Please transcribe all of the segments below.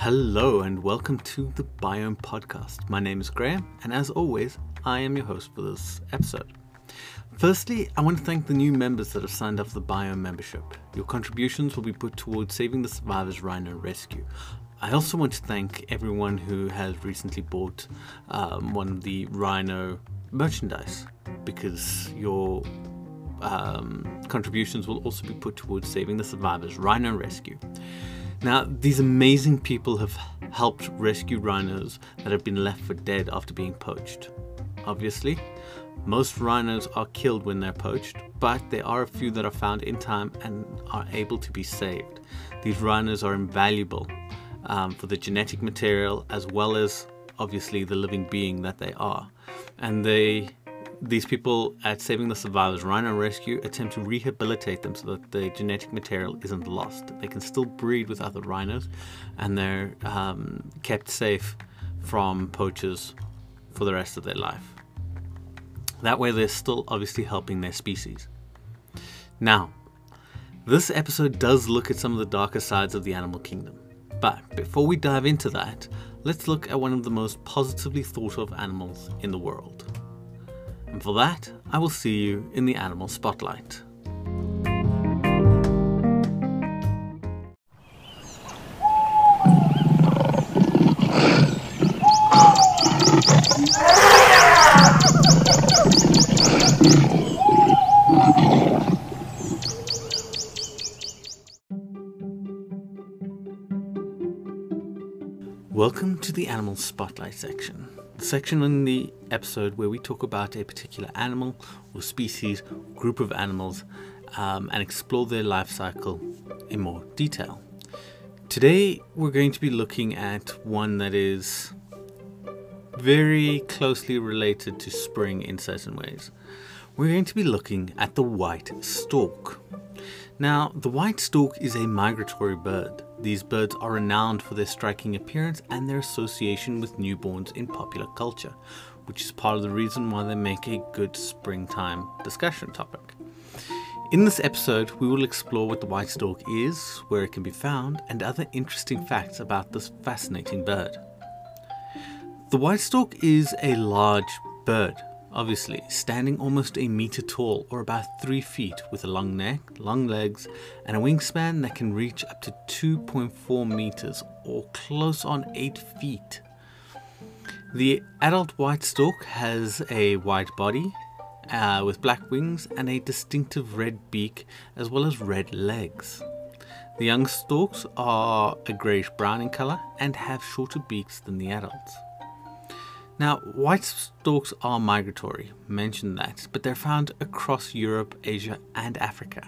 Hello and welcome to the Biome Podcast. My name is Graham, and as always, I am your host for this episode. Firstly, I want to thank the new members that have signed up for the Biome membership. Your contributions will be put towards saving the survivors rhino rescue. I also want to thank everyone who has recently bought um, one of the rhino merchandise because your um, contributions will also be put towards saving the survivors rhino rescue. Now, these amazing people have helped rescue rhinos that have been left for dead after being poached. Obviously, most rhinos are killed when they're poached, but there are a few that are found in time and are able to be saved. These rhinos are invaluable um, for the genetic material as well as obviously the living being that they are. And they these people at Saving the Survivors Rhino Rescue attempt to rehabilitate them so that the genetic material isn't lost. They can still breed with other rhinos and they're um, kept safe from poachers for the rest of their life. That way, they're still obviously helping their species. Now, this episode does look at some of the darker sides of the animal kingdom. But before we dive into that, let's look at one of the most positively thought of animals in the world. And for that, I will see you in the animal spotlight. Spotlight section, the section in the episode where we talk about a particular animal or species, group of animals, um, and explore their life cycle in more detail. Today, we're going to be looking at one that is very closely related to spring in certain ways. We're going to be looking at the white stork. Now, the white stork is a migratory bird. These birds are renowned for their striking appearance and their association with newborns in popular culture, which is part of the reason why they make a good springtime discussion topic. In this episode, we will explore what the white stork is, where it can be found, and other interesting facts about this fascinating bird. The white stork is a large bird obviously, standing almost a meter tall or about 3 feet with a long neck, long legs, and a wingspan that can reach up to 2.4 meters or close on 8 feet. The adult white stork has a white body uh, with black wings and a distinctive red beak as well as red legs. The young storks are a greyish brown in colour and have shorter beaks than the adults. Now, white storks are migratory, mentioned that, but they're found across Europe, Asia, and Africa.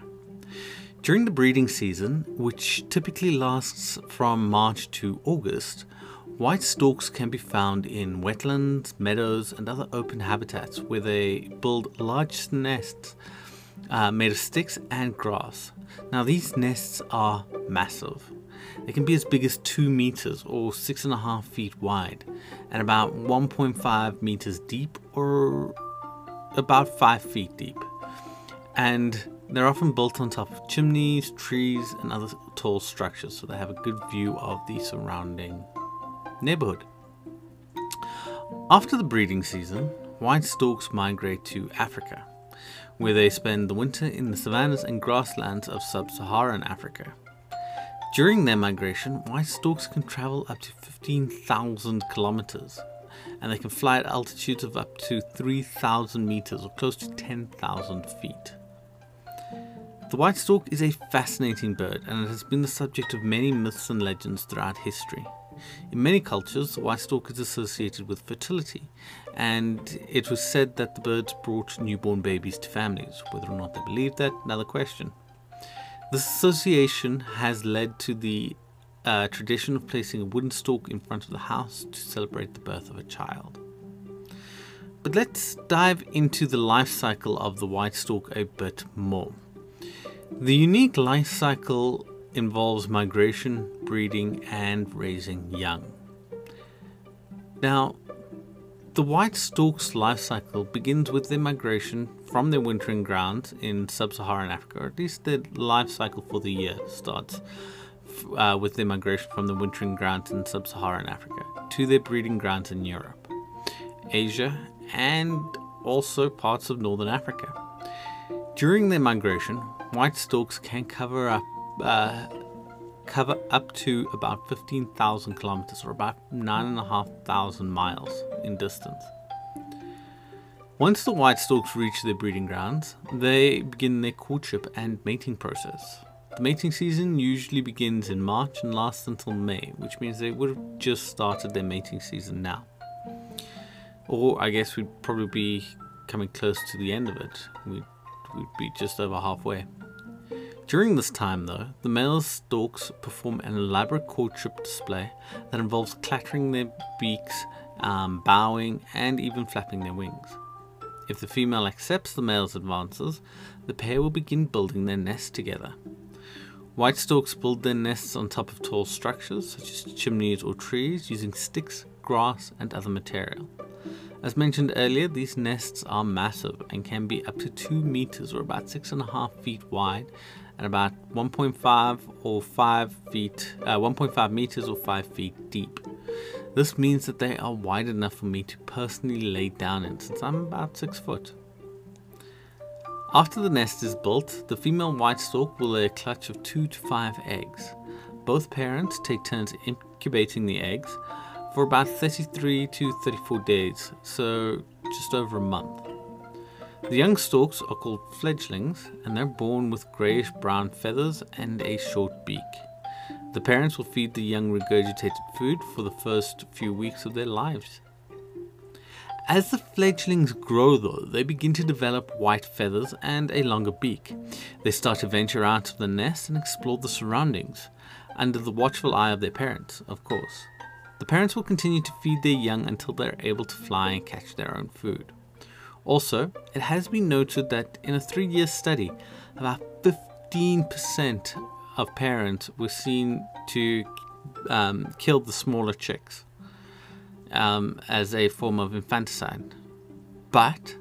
During the breeding season, which typically lasts from March to August, white storks can be found in wetlands, meadows, and other open habitats where they build large nests uh, made of sticks and grass. Now, these nests are massive. They can be as big as 2 meters or 6.5 feet wide and about 1.5 meters deep or about 5 feet deep. And they're often built on top of chimneys, trees, and other tall structures so they have a good view of the surrounding neighborhood. After the breeding season, white storks migrate to Africa, where they spend the winter in the savannas and grasslands of sub Saharan Africa. During their migration, white storks can travel up to 15,000 kilometers and they can fly at altitudes of up to 3,000 meters or close to 10,000 feet. The white stork is a fascinating bird and it has been the subject of many myths and legends throughout history. In many cultures, the white stork is associated with fertility, and it was said that the birds brought newborn babies to families. Whether or not they believed that, another question. This association has led to the uh, tradition of placing a wooden stork in front of the house to celebrate the birth of a child. But let's dive into the life cycle of the white stork a bit more. The unique life cycle involves migration, breeding, and raising young. Now, the white stork's life cycle begins with their migration from their wintering grounds in sub Saharan Africa, or at least their life cycle for the year starts uh, with their migration from the wintering grounds in sub-Saharan Africa to their breeding grounds in Europe, Asia, and also parts of northern Africa. During their migration, white storks can cover up uh, cover up to about 15,000 kilometers or about 9,500 miles in distance. Once the white storks reach their breeding grounds, they begin their courtship and mating process. The mating season usually begins in March and lasts until May, which means they would have just started their mating season now. Or I guess we'd probably be coming close to the end of it. We'd, we'd be just over halfway. During this time, though, the male storks perform an elaborate courtship display that involves clattering their beaks, um, bowing, and even flapping their wings. If the female accepts the male's advances, the pair will begin building their nest together. White storks build their nests on top of tall structures, such as chimneys or trees, using sticks, grass, and other material. As mentioned earlier, these nests are massive and can be up to 2 meters or about 6.5 feet wide and about 1.5 or 5 feet, uh, 1.5 meters or 5 feet deep. This means that they are wide enough for me to personally lay down in since I'm about 6 foot. After the nest is built, the female white stork will lay a clutch of 2 to 5 eggs. Both parents take turns incubating the eggs for about 33 to 34 days, so just over a month. The young storks are called fledglings and they're born with greyish brown feathers and a short beak. The parents will feed the young regurgitated food for the first few weeks of their lives. As the fledglings grow though, they begin to develop white feathers and a longer beak. They start to venture out of the nest and explore the surroundings, under the watchful eye of their parents, of course. The parents will continue to feed their young until they're able to fly and catch their own food. Also, it has been noted that in a three year study, about 15% of parents were seen to um, kill the smaller chicks um, as a form of infanticide. But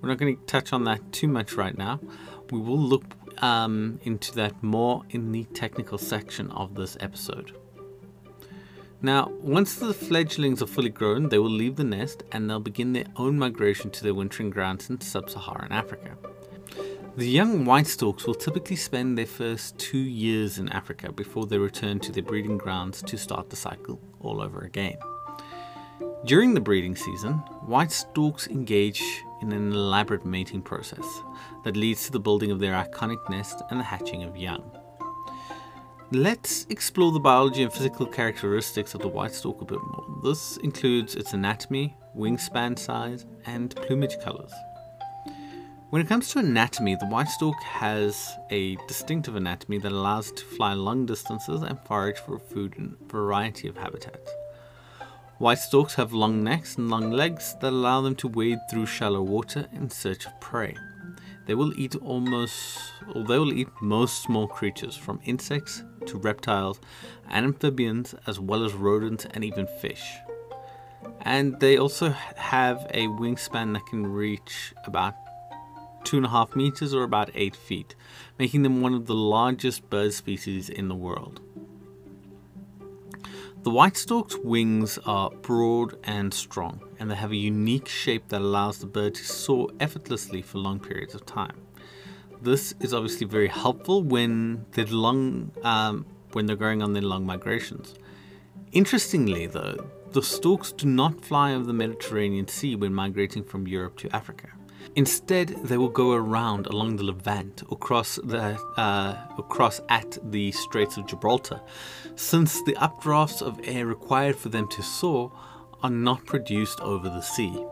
we're not going to touch on that too much right now. We will look um, into that more in the technical section of this episode. Now, once the fledglings are fully grown, they will leave the nest and they'll begin their own migration to their wintering grounds in sub Saharan Africa. The young white storks will typically spend their first two years in Africa before they return to their breeding grounds to start the cycle all over again. During the breeding season, white storks engage in an elaborate mating process that leads to the building of their iconic nest and the hatching of young. Let's explore the biology and physical characteristics of the white stork a bit more. This includes its anatomy, wingspan size, and plumage colors. When it comes to anatomy, the white stork has a distinctive anatomy that allows it to fly long distances and forage for food in a variety of habitats. White storks have long necks and long legs that allow them to wade through shallow water in search of prey. They will eat almost, or they will eat most small creatures, from insects to reptiles and amphibians, as well as rodents and even fish. And they also have a wingspan that can reach about two and a half meters or about eight feet, making them one of the largest bird species in the world. The white stork's wings are broad and strong, and they have a unique shape that allows the bird to soar effortlessly for long periods of time. This is obviously very helpful when they're long, um, when they're going on their long migrations. Interestingly, though, the storks do not fly over the Mediterranean Sea when migrating from Europe to Africa. Instead, they will go around along the Levant across the uh, across at the Straits of Gibraltar, since the updrafts of air required for them to soar are not produced over the sea.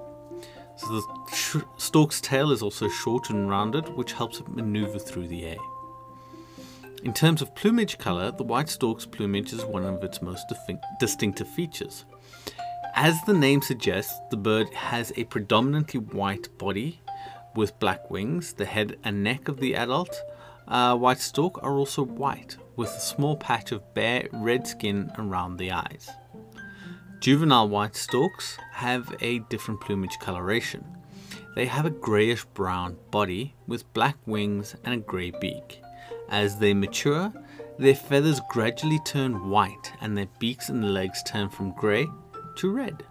So the stork's tail is also short and rounded, which helps it maneuver through the air. In terms of plumage color, the white stork's plumage is one of its most distinctive features. As the name suggests, the bird has a predominantly white body with black wings. The head and neck of the adult uh, white stork are also white, with a small patch of bare red skin around the eyes. Juvenile white storks have a different plumage coloration. They have a greyish brown body with black wings and a grey beak. As they mature, their feathers gradually turn white and their beaks and legs turn from grey to red.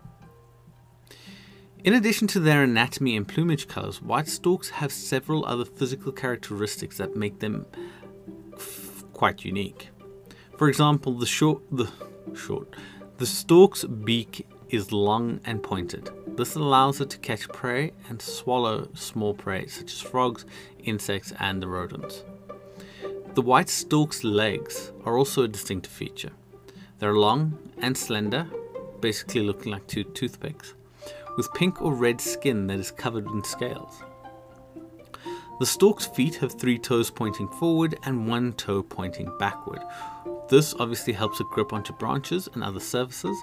In addition to their anatomy and plumage colors, white storks have several other physical characteristics that make them quite unique. For example, the short the short the stork's beak is long and pointed. This allows it to catch prey and swallow small prey such as frogs, insects, and the rodents. The white stork's legs are also a distinctive feature. They're long and slender, basically looking like two toothpicks, with pink or red skin that is covered in scales. The stork's feet have three toes pointing forward and one toe pointing backward. This obviously helps it grip onto branches and other surfaces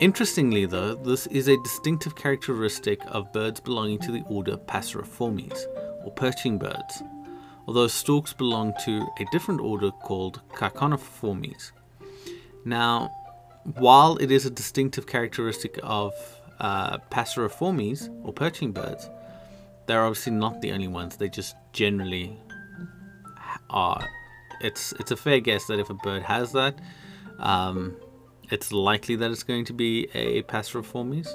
Interestingly, though, this is a distinctive characteristic of birds belonging to the order Passeriformes, or perching birds, although storks belong to a different order called Ciconiiformes. Now, while it is a distinctive characteristic of uh, Passeriformes, or perching birds, they're obviously not the only ones. They just generally are. It's it's a fair guess that if a bird has that, um, it's likely that it's going to be a Passeriformes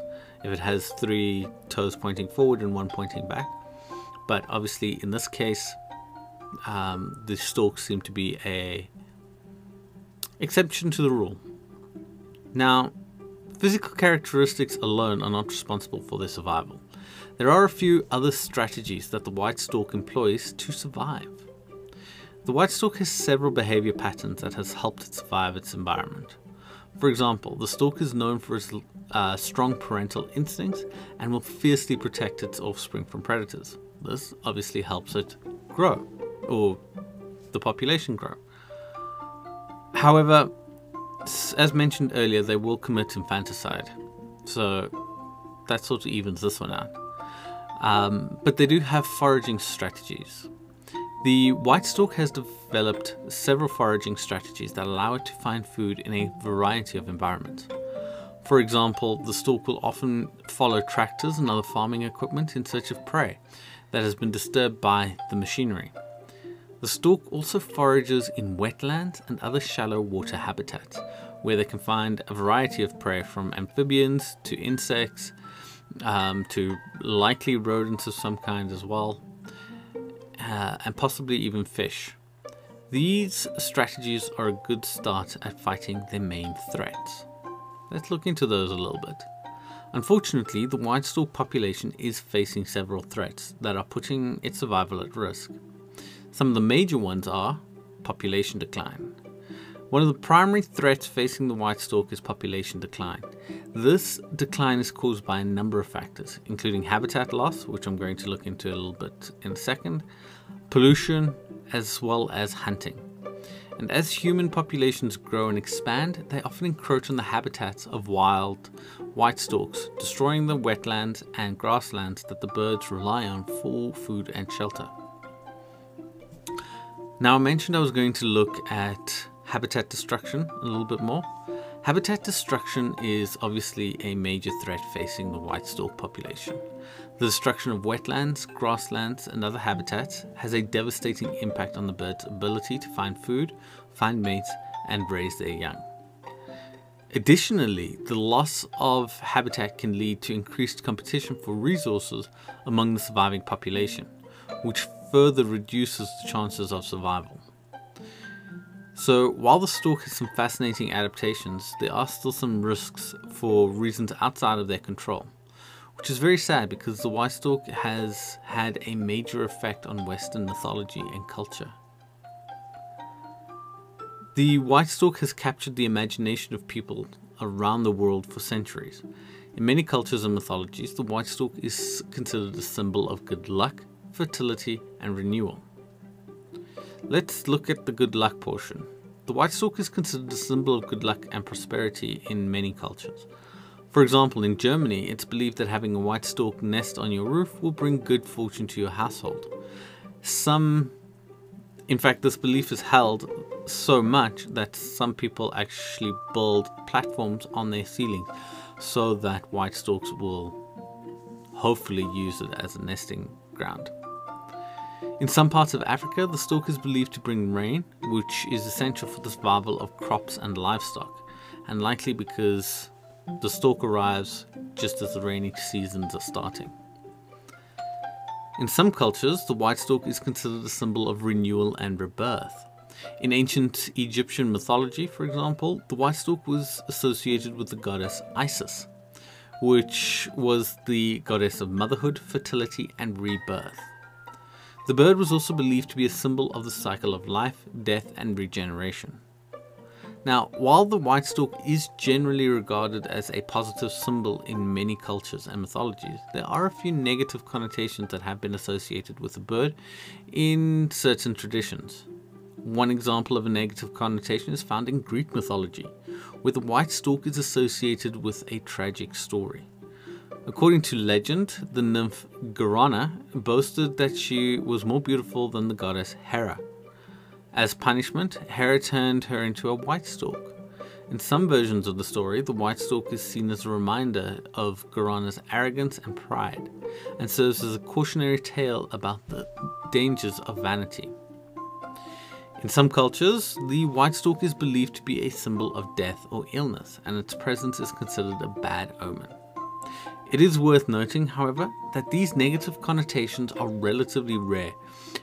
if it has three toes pointing forward and one pointing back. But obviously, in this case, um, the storks seem to be a exception to the rule. Now, physical characteristics alone are not responsible for their survival. There are a few other strategies that the white stork employs to survive. The white stork has several behavior patterns that has helped it survive its environment. For example, the stork is known for its uh, strong parental instincts and will fiercely protect its offspring from predators. This obviously helps it grow, or the population grow. However, as mentioned earlier, they will commit infanticide, so that sort of evens this one out. Um, but they do have foraging strategies. The white stork has developed several foraging strategies that allow it to find food in a variety of environments. For example, the stork will often follow tractors and other farming equipment in search of prey that has been disturbed by the machinery. The stork also forages in wetlands and other shallow water habitats, where they can find a variety of prey from amphibians to insects um, to likely rodents of some kind as well, uh, and possibly even fish. These strategies are a good start at fighting their main threats. Let's look into those a little bit. Unfortunately, the white stork population is facing several threats that are putting its survival at risk. Some of the major ones are population decline. One of the primary threats facing the white stork is population decline. This decline is caused by a number of factors, including habitat loss, which I'm going to look into a little bit in a second, pollution, as well as hunting. And as human populations grow and expand, they often encroach on the habitats of wild white storks, destroying the wetlands and grasslands that the birds rely on for food and shelter. Now, I mentioned I was going to look at habitat destruction a little bit more. Habitat destruction is obviously a major threat facing the white stork population. The destruction of wetlands, grasslands, and other habitats has a devastating impact on the bird's ability to find food, find mates, and raise their young. Additionally, the loss of habitat can lead to increased competition for resources among the surviving population, which further reduces the chances of survival. So, while the stork has some fascinating adaptations, there are still some risks for reasons outside of their control which is very sad because the white stork has had a major effect on Western mythology and culture. The white stork has captured the imagination of people around the world for centuries. In many cultures and mythologies, the white stork is considered a symbol of good luck, fertility, and renewal. Let's look at the good luck portion. The white stork is considered a symbol of good luck and prosperity in many cultures. For example, in Germany, it's believed that having a white stork nest on your roof will bring good fortune to your household. Some, in fact, this belief is held so much that some people actually build platforms on their ceilings so that white storks will hopefully use it as a nesting ground. In some parts of Africa, the stork is believed to bring rain, which is essential for the survival of crops and livestock, and likely because the stork arrives just as the rainy seasons are starting. In some cultures, the white stork is considered a symbol of renewal and rebirth. In ancient Egyptian mythology, for example, the white stork was associated with the goddess Isis, which was the goddess of motherhood, fertility, and rebirth. The bird was also believed to be a symbol of the cycle of life, death, and regeneration. Now, while the white stork is generally regarded as a positive symbol in many cultures and mythologies, there are a few negative connotations that have been associated with the bird in certain traditions. One example of a negative connotation is found in Greek mythology, where the white stork is associated with a tragic story. According to legend, the nymph Garona boasted that she was more beautiful than the goddess Hera, as punishment, Hera turned her into a white stork. In some versions of the story, the white stork is seen as a reminder of Garona's arrogance and pride, and serves as a cautionary tale about the dangers of vanity. In some cultures, the white stork is believed to be a symbol of death or illness, and its presence is considered a bad omen. It is worth noting, however, that these negative connotations are relatively rare,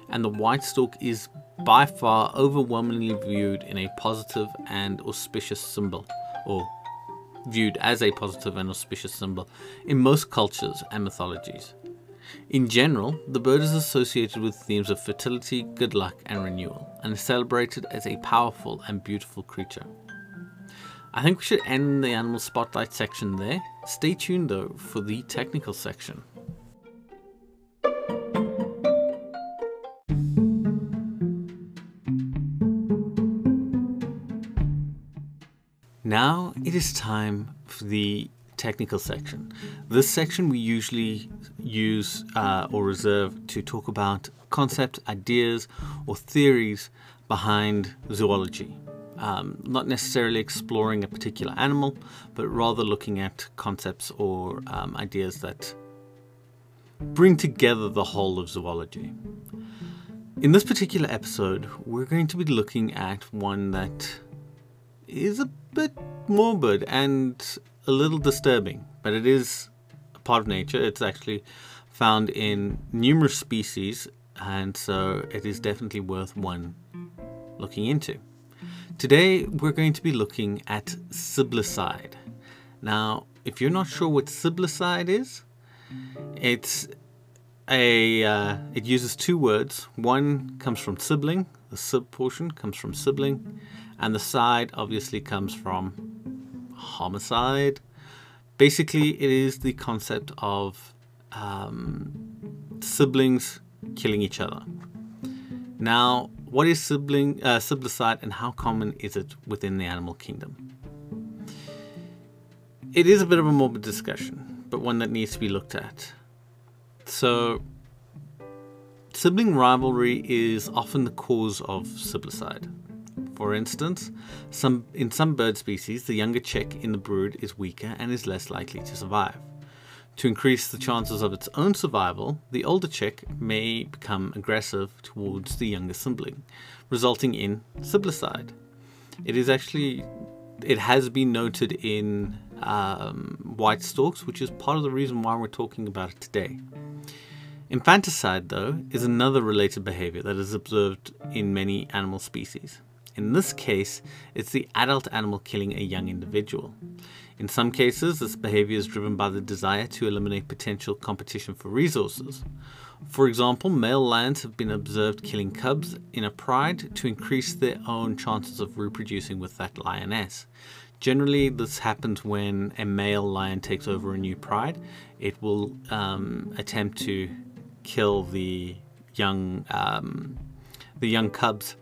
and the white stork is by far overwhelmingly viewed in a positive and auspicious symbol, or viewed as a positive and auspicious symbol in most cultures and mythologies. In general, the bird is associated with themes of fertility, good luck, and renewal, and is celebrated as a powerful and beautiful creature. I think we should end the animal spotlight section there. Stay tuned though for the technical section. Now it is time for the technical section. This section we usually use uh, or reserve to talk about concepts, ideas, or theories behind zoology. Um, not necessarily exploring a particular animal, but rather looking at concepts or um, ideas that bring together the whole of zoology. In this particular episode, we're going to be looking at one that is a bit morbid and a little disturbing, but it is a part of nature. It's actually found in numerous species, and so it is definitely worth one looking into. Today, we're going to be looking at siblicide. Now, if you're not sure what siblicide is, it's a uh, it uses two words. One comes from sibling, the sib portion comes from sibling, and the side obviously comes from homicide. Basically, it is the concept of um, siblings killing each other. Now, what is sibling uh, siblicide and how common is it within the animal kingdom? It is a bit of a morbid discussion, but one that needs to be looked at. So, sibling rivalry is often the cause of siblicide. For instance, some, in some bird species, the younger chick in the brood is weaker and is less likely to survive. To increase the chances of its own survival, the older chick may become aggressive towards the younger sibling, resulting in siblicide. It is actually, it has been noted in um, white storks, which is part of the reason why we're talking about it today. Infanticide, though, is another related behavior that is observed in many animal species. In this case, it's the adult animal killing a young individual. In some cases, this behavior is driven by the desire to eliminate potential competition for resources. For example, male lions have been observed killing cubs in a pride to increase their own chances of reproducing with that lioness. Generally, this happens when a male lion takes over a new pride. It will um, attempt to kill the young um, the young cubs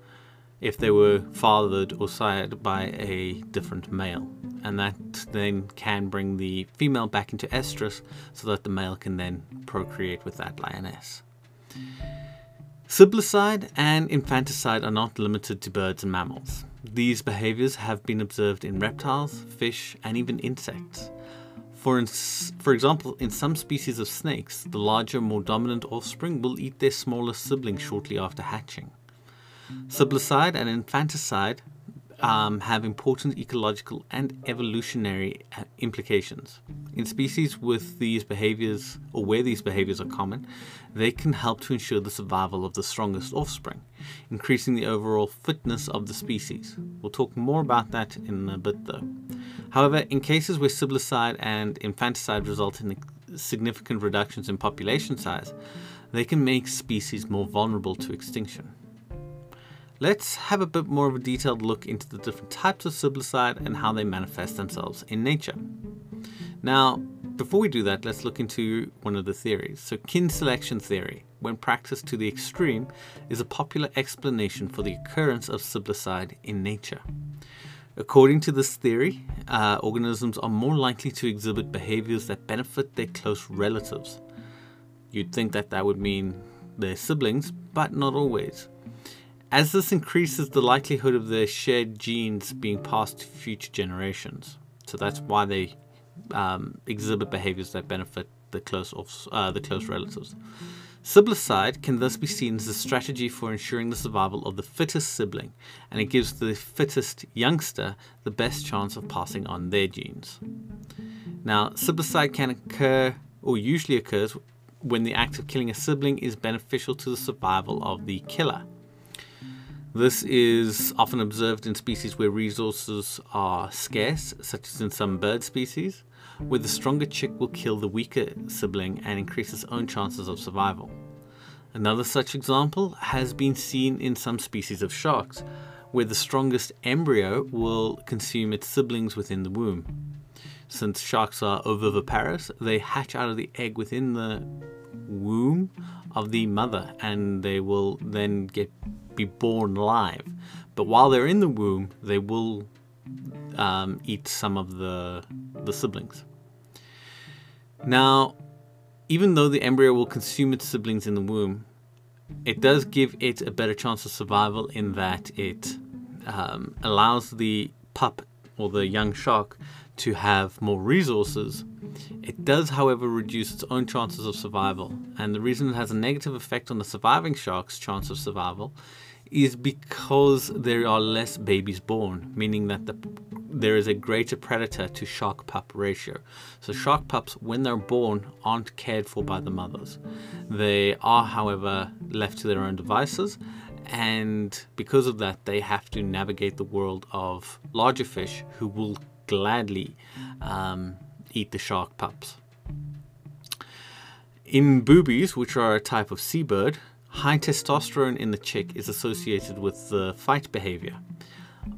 if they were fathered or sired by a different male. And that then can bring the female back into estrus so that the male can then procreate with that lioness. Siblicide and infanticide are not limited to birds and mammals. These behaviors have been observed in reptiles, fish, and even insects. For, ins- for example, in some species of snakes, the larger, more dominant offspring will eat their smaller sibling shortly after hatching. Siblicide and infanticide um, have important ecological and evolutionary uh, implications. In species with these behaviors, or where these behaviors are common, they can help to ensure the survival of the strongest offspring, increasing the overall fitness of the species. We'll talk more about that in a bit though. However, in cases where siblicide and infanticide result in significant reductions in population size, they can make species more vulnerable to extinction. Let's have a bit more of a detailed look into the different types of siblicide and how they manifest themselves in nature. Now, before we do that, let's look into one of the theories. So, kin selection theory, when practiced to the extreme, is a popular explanation for the occurrence of siblicide in nature. According to this theory, uh, organisms are more likely to exhibit behaviors that benefit their close relatives. You'd think that that would mean their siblings, but not always. As this increases the likelihood of their shared genes being passed to future generations. So that's why they um, exhibit behaviors that benefit the close, uh, the close relatives. Siblicide can thus be seen as a strategy for ensuring the survival of the fittest sibling, and it gives the fittest youngster the best chance of passing on their genes. Now, siblicide can occur, or usually occurs, when the act of killing a sibling is beneficial to the survival of the killer. This is often observed in species where resources are scarce, such as in some bird species, where the stronger chick will kill the weaker sibling and increase its own chances of survival. Another such example has been seen in some species of sharks, where the strongest embryo will consume its siblings within the womb. Since sharks are oviviparous, they hatch out of the egg within the womb of the mother and they will then get be born live. But while they're in the womb, they will um, eat some of the, the siblings. Now, even though the embryo will consume its siblings in the womb, it does give it a better chance of survival in that it um, allows the pup or the young shark to have more resources. It does, however, reduce its own chances of survival, and the reason it has a negative effect on the surviving shark's chance of survival is because there are less babies born, meaning that the, there is a greater predator to shark pup ratio. So, shark pups, when they're born, aren't cared for by the mothers. They are, however, left to their own devices, and because of that, they have to navigate the world of larger fish who will gladly um, eat the shark pups. In boobies, which are a type of seabird, High testosterone in the chick is associated with the fight behavior.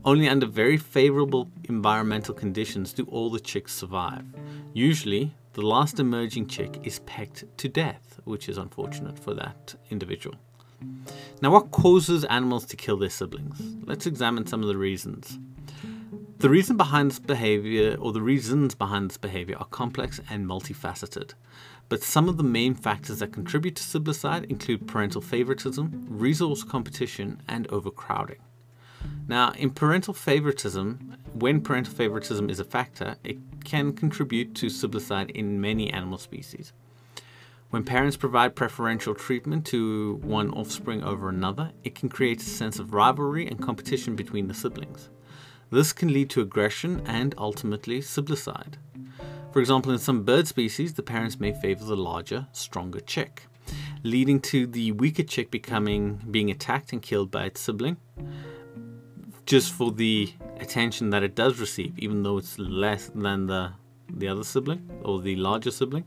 Only under very favorable environmental conditions do all the chicks survive. Usually, the last emerging chick is pecked to death, which is unfortunate for that individual. Now, what causes animals to kill their siblings? Let's examine some of the reasons. The reason behind this behavior, or the reasons behind this behavior, are complex and multifaceted. But some of the main factors that contribute to siblicide include parental favoritism, resource competition, and overcrowding. Now, in parental favoritism, when parental favoritism is a factor, it can contribute to siblicide in many animal species. When parents provide preferential treatment to one offspring over another, it can create a sense of rivalry and competition between the siblings. This can lead to aggression and ultimately siblicide. For example, in some bird species, the parents may favor the larger, stronger chick, leading to the weaker chick becoming being attacked and killed by its sibling, just for the attention that it does receive, even though it's less than the the other sibling or the larger sibling.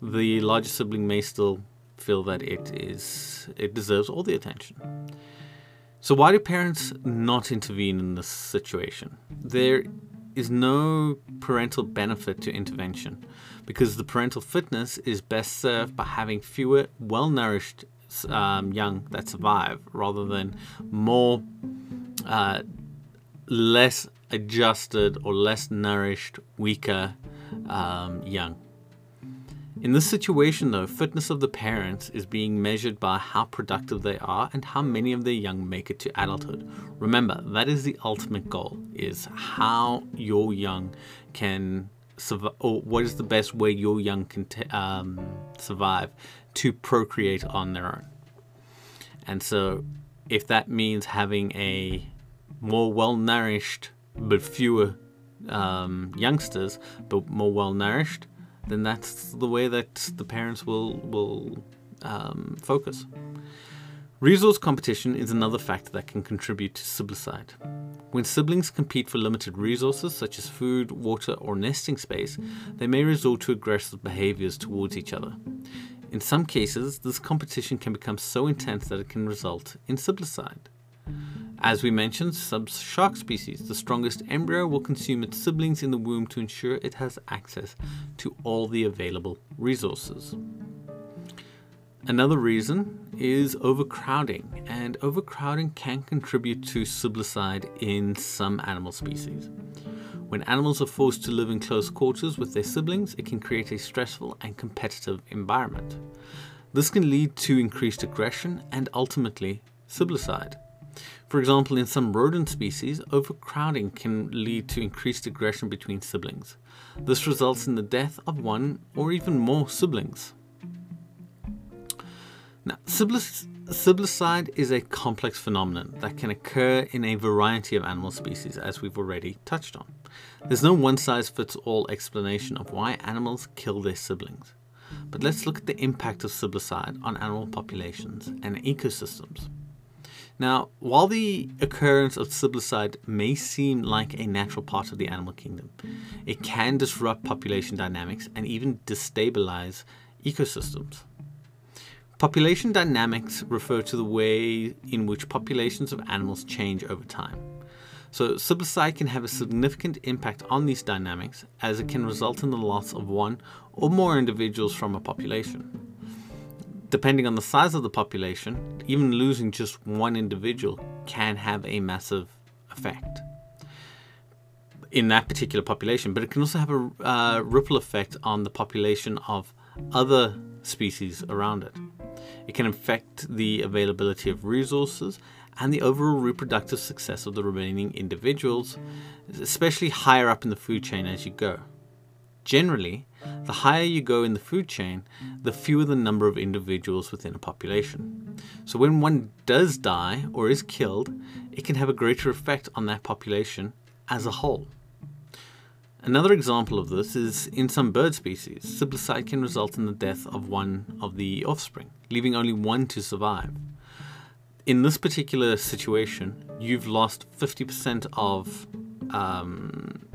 The larger sibling may still feel that it is it deserves all the attention. So why do parents not intervene in this situation? There is no parental benefit to intervention because the parental fitness is best served by having fewer well nourished um, young that survive rather than more uh, less adjusted or less nourished, weaker um, young. In this situation, though, fitness of the parents is being measured by how productive they are and how many of their young make it to adulthood. Remember, that is the ultimate goal, is how your young can survive, or what is the best way your young can t- um, survive to procreate on their own. And so, if that means having a more well nourished but fewer um, youngsters, but more well nourished, then that's the way that the parents will will um, focus. Resource competition is another factor that can contribute to siblicide. When siblings compete for limited resources such as food, water, or nesting space, they may resort to aggressive behaviors towards each other. In some cases, this competition can become so intense that it can result in siblicide. As we mentioned, some shark species, the strongest embryo will consume its siblings in the womb to ensure it has access to all the available resources. Another reason is overcrowding, and overcrowding can contribute to siblicide in some animal species. When animals are forced to live in close quarters with their siblings, it can create a stressful and competitive environment. This can lead to increased aggression and ultimately siblicide. For example, in some rodent species, overcrowding can lead to increased aggression between siblings. This results in the death of one or even more siblings. Now, siblicide is a complex phenomenon that can occur in a variety of animal species, as we've already touched on. There's no one size fits all explanation of why animals kill their siblings. But let's look at the impact of siblicide on animal populations and ecosystems. Now, while the occurrence of siblicide may seem like a natural part of the animal kingdom, it can disrupt population dynamics and even destabilize ecosystems. Population dynamics refer to the way in which populations of animals change over time. So, siblicide can have a significant impact on these dynamics as it can result in the loss of one or more individuals from a population. Depending on the size of the population, even losing just one individual can have a massive effect in that particular population, but it can also have a uh, ripple effect on the population of other species around it. It can affect the availability of resources and the overall reproductive success of the remaining individuals, especially higher up in the food chain as you go. Generally, the higher you go in the food chain, the fewer the number of individuals within a population. So when one does die or is killed, it can have a greater effect on that population as a whole. Another example of this is in some bird species, siblicide can result in the death of one of the offspring, leaving only one to survive. In this particular situation, you've lost 50% of um,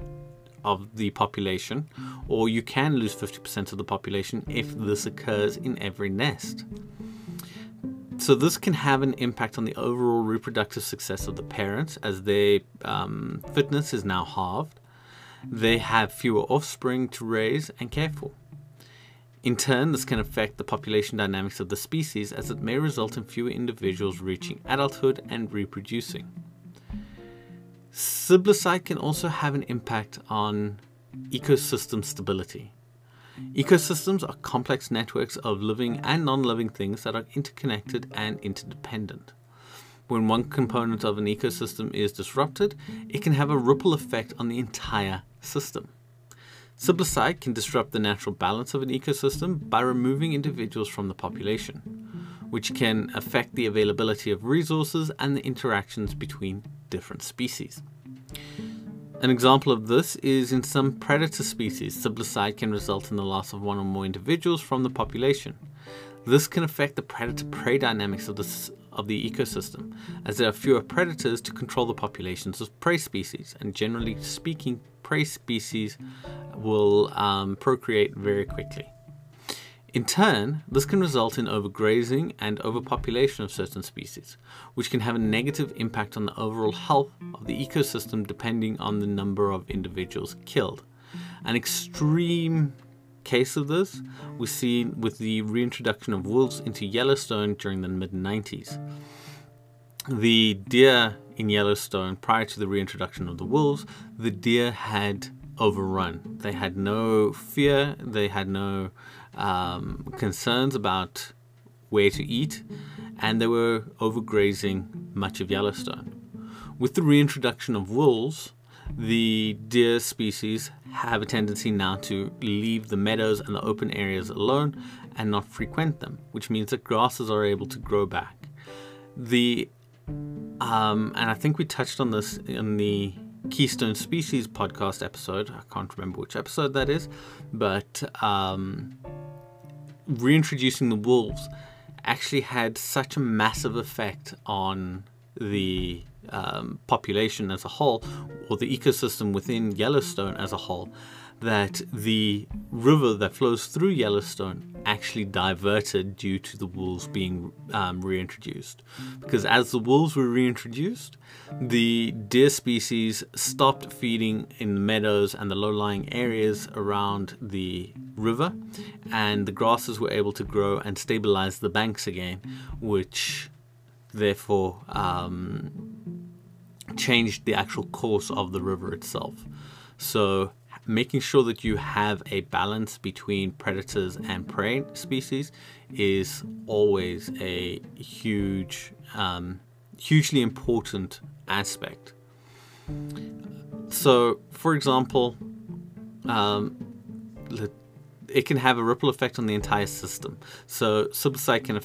of the population, or you can lose 50% of the population if this occurs in every nest. So this can have an impact on the overall reproductive success of the parents, as their um, fitness is now halved they have fewer offspring to raise and care for. In turn, this can affect the population dynamics of the species as it may result in fewer individuals reaching adulthood and reproducing. Siblicide can also have an impact on ecosystem stability. Ecosystems are complex networks of living and non living things that are interconnected and interdependent. When one component of an ecosystem is disrupted, it can have a ripple effect on the entire system. Siblicide can disrupt the natural balance of an ecosystem by removing individuals from the population, which can affect the availability of resources and the interactions between different species. An example of this is in some predator species, siblicide can result in the loss of one or more individuals from the population. This can affect the predator prey dynamics of the, of the ecosystem, as there are fewer predators to control the populations of prey species, and generally speaking, prey species will um, procreate very quickly. In turn, this can result in overgrazing and overpopulation of certain species, which can have a negative impact on the overall health of the ecosystem depending on the number of individuals killed. An extreme case of this was seen with the reintroduction of wolves into Yellowstone during the mid 90s. The deer in Yellowstone, prior to the reintroduction of the wolves, the deer had overrun. They had no fear, they had no um, concerns about where to eat, and they were overgrazing much of Yellowstone. With the reintroduction of wolves, the deer species have a tendency now to leave the meadows and the open areas alone and not frequent them, which means that grasses are able to grow back. The um, and I think we touched on this in the Keystone Species podcast episode. I can't remember which episode that is, but um, reintroducing the wolves actually had such a massive effect on the um, population as a whole, or the ecosystem within Yellowstone as a whole, that the river that flows through Yellowstone actually diverted due to the wolves being um, reintroduced. Because as the wolves were reintroduced, the deer species stopped feeding in the meadows and the low lying areas around the river, and the grasses were able to grow and stabilize the banks again, which therefore um, changed the actual course of the river itself. So making sure that you have a balance between predators and prey species is always a huge, um, hugely important aspect. So, for example, um, it can have a ripple effect on the entire system. So, siblicide can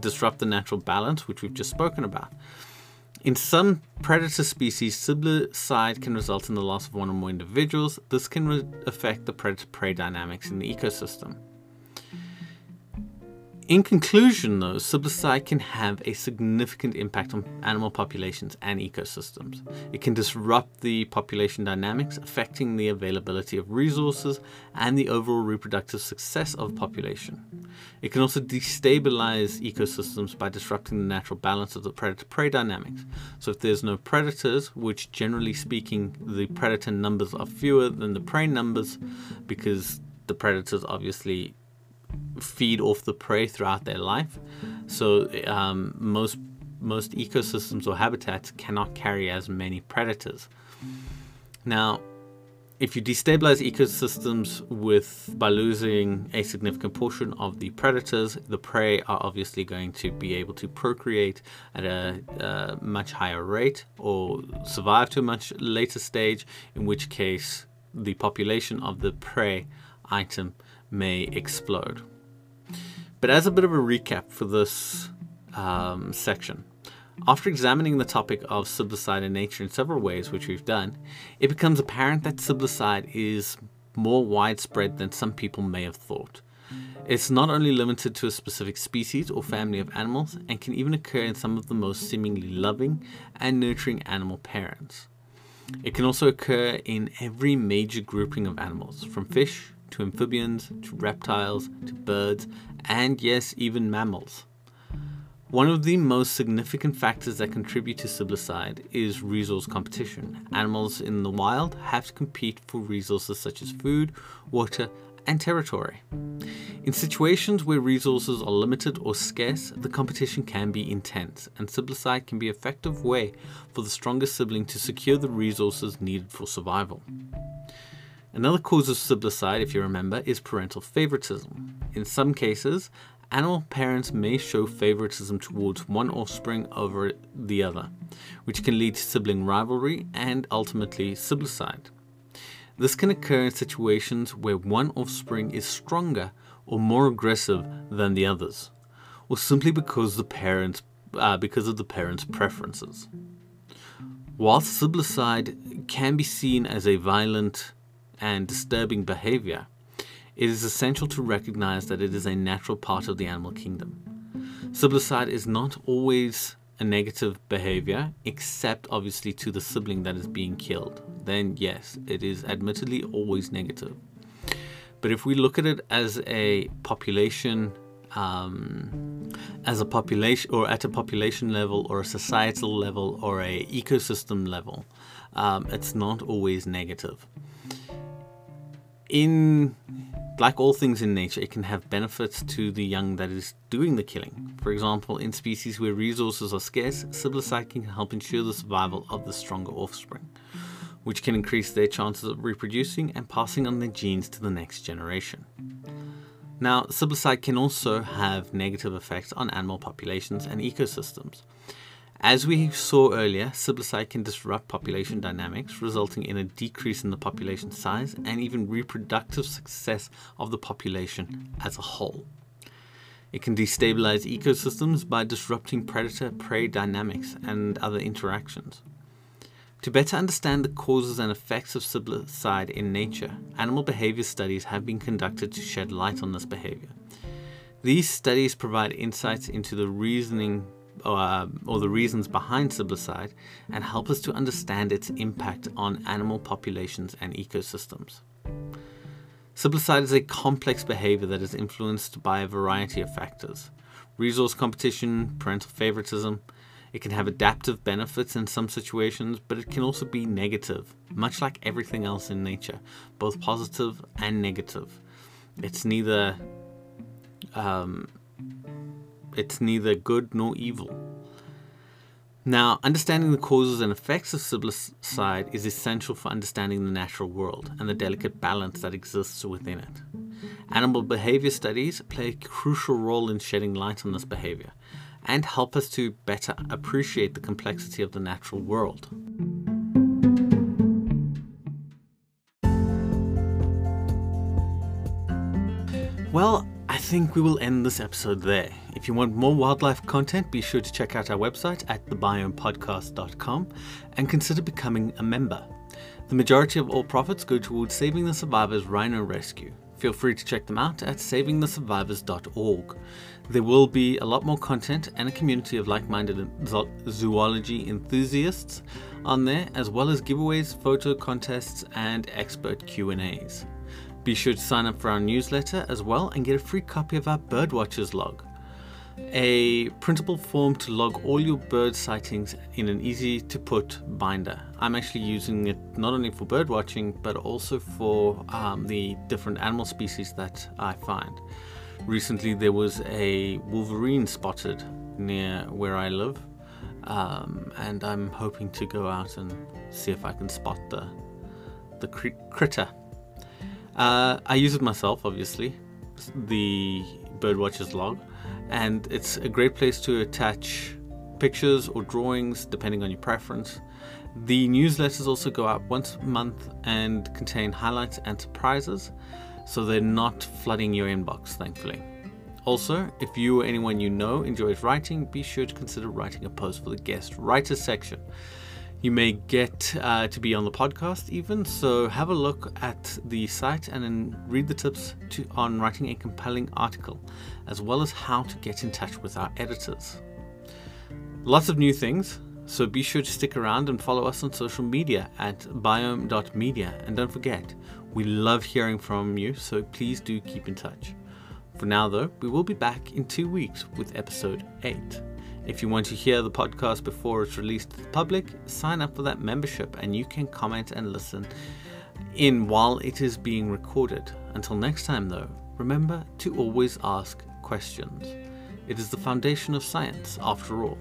disrupt the natural balance, which we've just spoken about. In some predator species, siblicide can result in the loss of one or more individuals. This can affect the predator-prey dynamics in the ecosystem. In conclusion, though, siblicide can have a significant impact on animal populations and ecosystems. It can disrupt the population dynamics, affecting the availability of resources and the overall reproductive success of population. It can also destabilize ecosystems by disrupting the natural balance of the predator-prey dynamics. So if there's no predators, which generally speaking the predator numbers are fewer than the prey numbers because the predators obviously feed off the prey throughout their life. So um, most most ecosystems or habitats cannot carry as many predators. Now, if you destabilize ecosystems with by losing a significant portion of the predators, the prey are obviously going to be able to procreate at a, a much higher rate or survive to a much later stage, in which case the population of the prey item may explode. But as a bit of a recap for this um, section, after examining the topic of siblicide in nature in several ways, which we've done, it becomes apparent that siblicide is more widespread than some people may have thought. It's not only limited to a specific species or family of animals, and can even occur in some of the most seemingly loving and nurturing animal parents. It can also occur in every major grouping of animals, from fish to amphibians, to reptiles, to birds, and yes, even mammals. One of the most significant factors that contribute to siblicide is resource competition. Animals in the wild have to compete for resources such as food, water, and territory. In situations where resources are limited or scarce, the competition can be intense, and siblicide can be an effective way for the strongest sibling to secure the resources needed for survival. Another cause of siblicide, if you remember, is parental favoritism. In some cases, animal parents may show favoritism towards one offspring over the other, which can lead to sibling rivalry and ultimately siblicide. This can occur in situations where one offspring is stronger or more aggressive than the others, or simply because the parents uh, because of the parents' preferences. Whilst siblicide can be seen as a violent and disturbing behavior, it is essential to recognize that it is a natural part of the animal kingdom. Siblicide is not always a negative behavior, except obviously to the sibling that is being killed. Then, yes, it is admittedly always negative. But if we look at it as a population, um, as a population, or at a population level, or a societal level, or a ecosystem level, um, it's not always negative in like all things in nature, it can have benefits to the young that is doing the killing. For example, in species where resources are scarce, siblicide can help ensure the survival of the stronger offspring, which can increase their chances of reproducing and passing on their genes to the next generation. Now, siblicide can also have negative effects on animal populations and ecosystems. As we saw earlier, Siblicide can disrupt population dynamics, resulting in a decrease in the population size and even reproductive success of the population as a whole. It can destabilize ecosystems by disrupting predator prey dynamics and other interactions. To better understand the causes and effects of siblicide in nature, animal behavior studies have been conducted to shed light on this behavior. These studies provide insights into the reasoning uh, or the reasons behind siblicide and help us to understand its impact on animal populations and ecosystems. Siblicide is a complex behavior that is influenced by a variety of factors resource competition, parental favoritism, it can have adaptive benefits in some situations, but it can also be negative, much like everything else in nature, both positive and negative. It's neither um, it's neither good nor evil. Now, understanding the causes and effects of siblicide is essential for understanding the natural world and the delicate balance that exists within it. Animal behavior studies play a crucial role in shedding light on this behavior, and help us to better appreciate the complexity of the natural world. Well, think we will end this episode there. If you want more wildlife content, be sure to check out our website at thebiomepodcast.com and consider becoming a member. The majority of all profits go towards saving the survivors rhino rescue. Feel free to check them out at savingthesurvivors.org. There will be a lot more content and a community of like-minded zoology enthusiasts on there, as well as giveaways, photo contests, and expert Q&As. Be sure to sign up for our newsletter as well and get a free copy of our Birdwatchers log, a printable form to log all your bird sightings in an easy to put binder. I'm actually using it not only for bird watching but also for um, the different animal species that I find. Recently, there was a wolverine spotted near where I live, um, and I'm hoping to go out and see if I can spot the the cr critter. Uh, I use it myself, obviously, the Birdwatchers log, and it's a great place to attach pictures or drawings depending on your preference. The newsletters also go out once a month and contain highlights and surprises so they're not flooding your inbox, thankfully. Also, if you or anyone you know enjoys writing, be sure to consider writing a post for the guest writers section. You may get uh, to be on the podcast even, so have a look at the site and then read the tips to, on writing a compelling article, as well as how to get in touch with our editors. Lots of new things, so be sure to stick around and follow us on social media at biome.media. And don't forget, we love hearing from you, so please do keep in touch. For now, though, we will be back in two weeks with episode 8. If you want to hear the podcast before it's released to the public, sign up for that membership and you can comment and listen in while it is being recorded. Until next time, though, remember to always ask questions. It is the foundation of science, after all.